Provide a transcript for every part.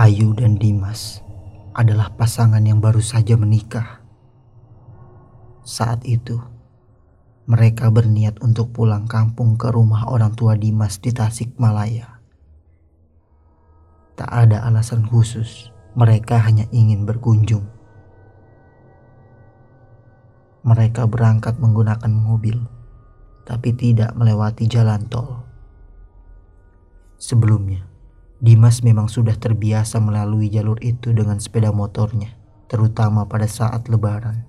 Ayu dan Dimas adalah pasangan yang baru saja menikah. Saat itu, mereka berniat untuk pulang kampung ke rumah orang tua Dimas di Tasikmalaya. Tak ada alasan khusus, mereka hanya ingin berkunjung. Mereka berangkat menggunakan mobil, tapi tidak melewati jalan tol. Sebelumnya, Dimas memang sudah terbiasa melalui jalur itu dengan sepeda motornya, terutama pada saat lebaran.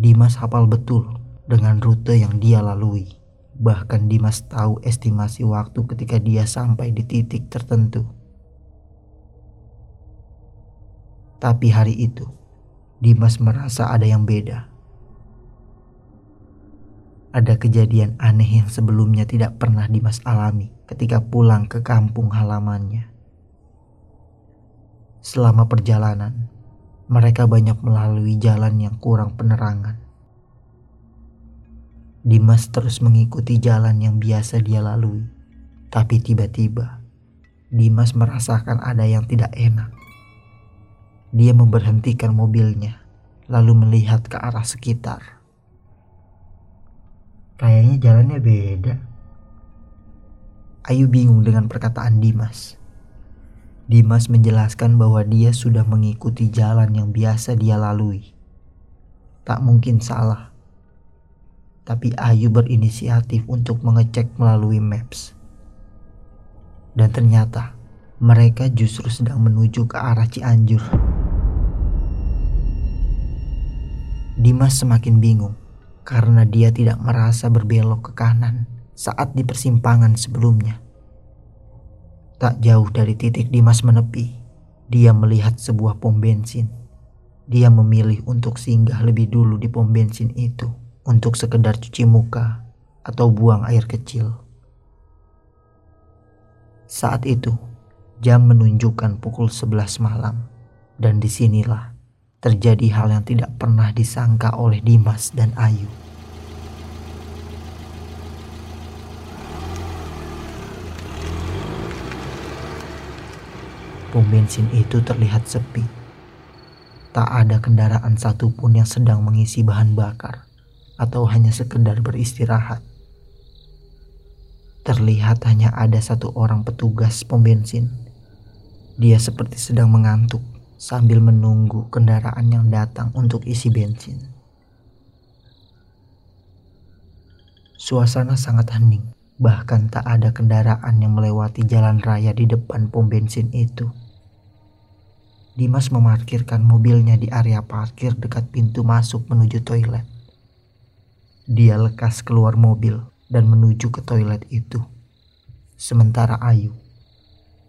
Dimas hafal betul dengan rute yang dia lalui. Bahkan Dimas tahu estimasi waktu ketika dia sampai di titik tertentu. Tapi hari itu, Dimas merasa ada yang beda. Ada kejadian aneh yang sebelumnya tidak pernah Dimas alami ketika pulang ke kampung halamannya. Selama perjalanan, mereka banyak melalui jalan yang kurang penerangan. Dimas terus mengikuti jalan yang biasa dia lalui, tapi tiba-tiba Dimas merasakan ada yang tidak enak. Dia memberhentikan mobilnya, lalu melihat ke arah sekitar. Kayaknya jalannya beda. Ayu bingung dengan perkataan Dimas. Dimas menjelaskan bahwa dia sudah mengikuti jalan yang biasa dia lalui. Tak mungkin salah. Tapi Ayu berinisiatif untuk mengecek melalui maps. Dan ternyata mereka justru sedang menuju ke arah Cianjur. Dimas semakin bingung karena dia tidak merasa berbelok ke kanan saat di persimpangan sebelumnya. Tak jauh dari titik Dimas menepi, dia melihat sebuah pom bensin. Dia memilih untuk singgah lebih dulu di pom bensin itu untuk sekedar cuci muka atau buang air kecil. Saat itu, jam menunjukkan pukul 11 malam dan di sinilah terjadi hal yang tidak pernah disangka oleh Dimas dan Ayu. Pom bensin itu terlihat sepi. Tak ada kendaraan satupun yang sedang mengisi bahan bakar atau hanya sekedar beristirahat. Terlihat hanya ada satu orang petugas pom bensin. Dia seperti sedang mengantuk sambil menunggu kendaraan yang datang untuk isi bensin. Suasana sangat hening, bahkan tak ada kendaraan yang melewati jalan raya di depan pom bensin itu. Dimas memarkirkan mobilnya di area parkir dekat pintu masuk menuju toilet. Dia lekas keluar mobil dan menuju ke toilet itu. Sementara Ayu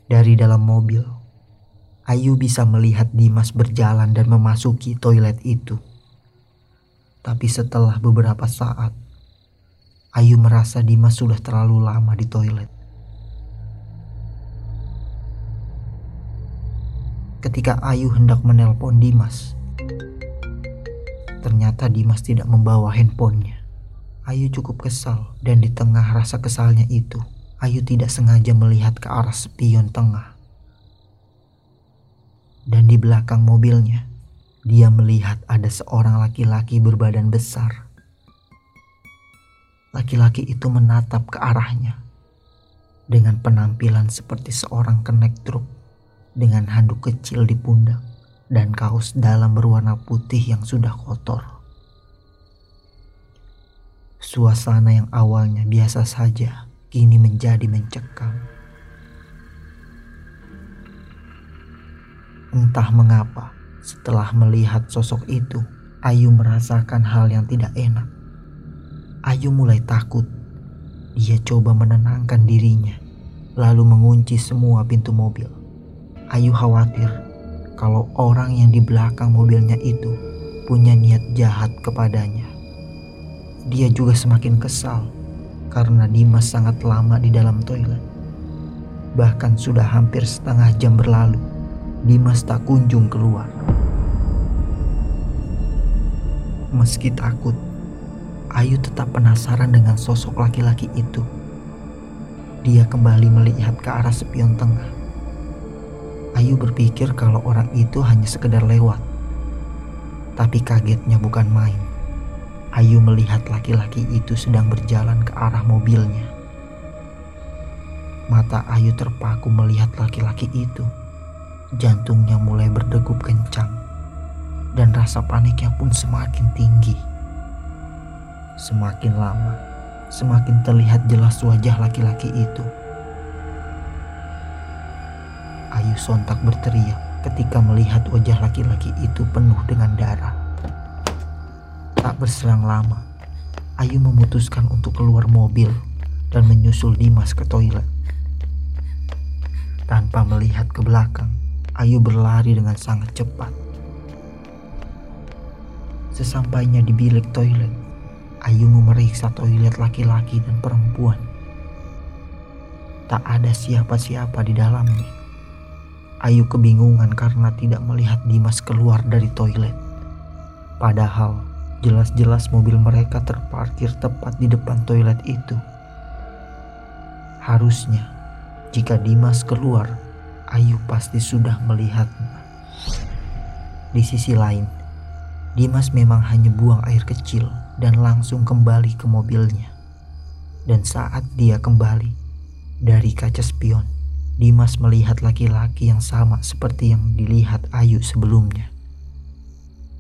dari dalam mobil Ayu bisa melihat Dimas berjalan dan memasuki toilet itu. Tapi setelah beberapa saat, Ayu merasa Dimas sudah terlalu lama di toilet. Ketika Ayu hendak menelpon Dimas, ternyata Dimas tidak membawa handphonenya. Ayu cukup kesal dan di tengah rasa kesalnya itu, Ayu tidak sengaja melihat ke arah spion tengah dan di belakang mobilnya dia melihat ada seorang laki-laki berbadan besar. Laki-laki itu menatap ke arahnya dengan penampilan seperti seorang kenek truk dengan handuk kecil di pundak dan kaos dalam berwarna putih yang sudah kotor. Suasana yang awalnya biasa saja kini menjadi mencekam. Entah mengapa, setelah melihat sosok itu, Ayu merasakan hal yang tidak enak. Ayu mulai takut. Dia coba menenangkan dirinya, lalu mengunci semua pintu mobil. Ayu khawatir kalau orang yang di belakang mobilnya itu punya niat jahat kepadanya. Dia juga semakin kesal karena Dimas sangat lama di dalam toilet. Bahkan sudah hampir setengah jam berlalu Dimas tak kunjung keluar. Meski takut, Ayu tetap penasaran dengan sosok laki-laki itu. Dia kembali melihat ke arah spion tengah. Ayu berpikir kalau orang itu hanya sekedar lewat. Tapi kagetnya bukan main. Ayu melihat laki-laki itu sedang berjalan ke arah mobilnya. Mata Ayu terpaku melihat laki-laki itu. Jantungnya mulai berdegup kencang, dan rasa paniknya pun semakin tinggi. Semakin lama, semakin terlihat jelas wajah laki-laki itu. Ayu sontak berteriak ketika melihat wajah laki-laki itu penuh dengan darah. Tak berserang lama, Ayu memutuskan untuk keluar mobil dan menyusul Dimas ke toilet. Tanpa melihat ke belakang, Ayu berlari dengan sangat cepat. Sesampainya di bilik toilet, Ayu memeriksa toilet laki-laki dan perempuan. Tak ada siapa-siapa di dalamnya. Ayu kebingungan karena tidak melihat Dimas keluar dari toilet. Padahal Jelas-jelas mobil mereka terparkir tepat di depan toilet itu. Harusnya, jika Dimas keluar, Ayu pasti sudah melihatnya. Di sisi lain, Dimas memang hanya buang air kecil dan langsung kembali ke mobilnya. Dan saat dia kembali dari kaca spion, Dimas melihat laki-laki yang sama seperti yang dilihat Ayu sebelumnya.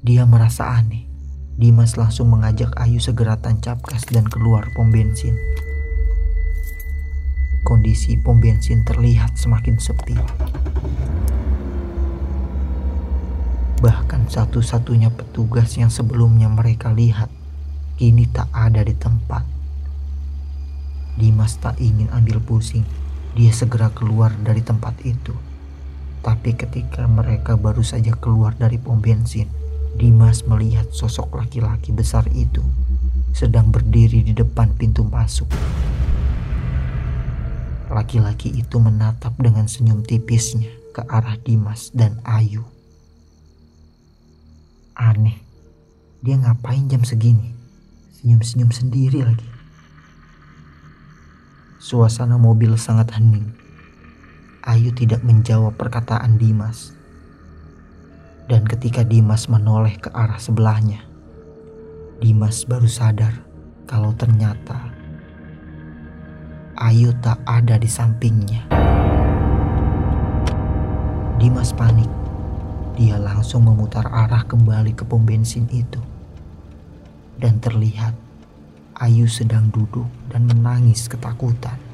Dia merasa aneh Dimas langsung mengajak Ayu segera tancap gas dan keluar pom bensin. Kondisi pom bensin terlihat semakin sepi. Bahkan satu-satunya petugas yang sebelumnya mereka lihat kini tak ada di tempat. Dimas tak ingin ambil pusing. Dia segera keluar dari tempat itu. Tapi ketika mereka baru saja keluar dari pom bensin, Dimas melihat sosok laki-laki besar itu sedang berdiri di depan pintu masuk. Laki-laki itu menatap dengan senyum tipisnya ke arah Dimas dan Ayu. Aneh, dia ngapain jam segini? Senyum-senyum sendiri lagi. Suasana mobil sangat hening. Ayu tidak menjawab perkataan Dimas dan ketika Dimas menoleh ke arah sebelahnya, Dimas baru sadar kalau ternyata Ayu tak ada di sampingnya. Dimas panik. Dia langsung memutar arah kembali ke pom bensin itu. Dan terlihat Ayu sedang duduk dan menangis ketakutan.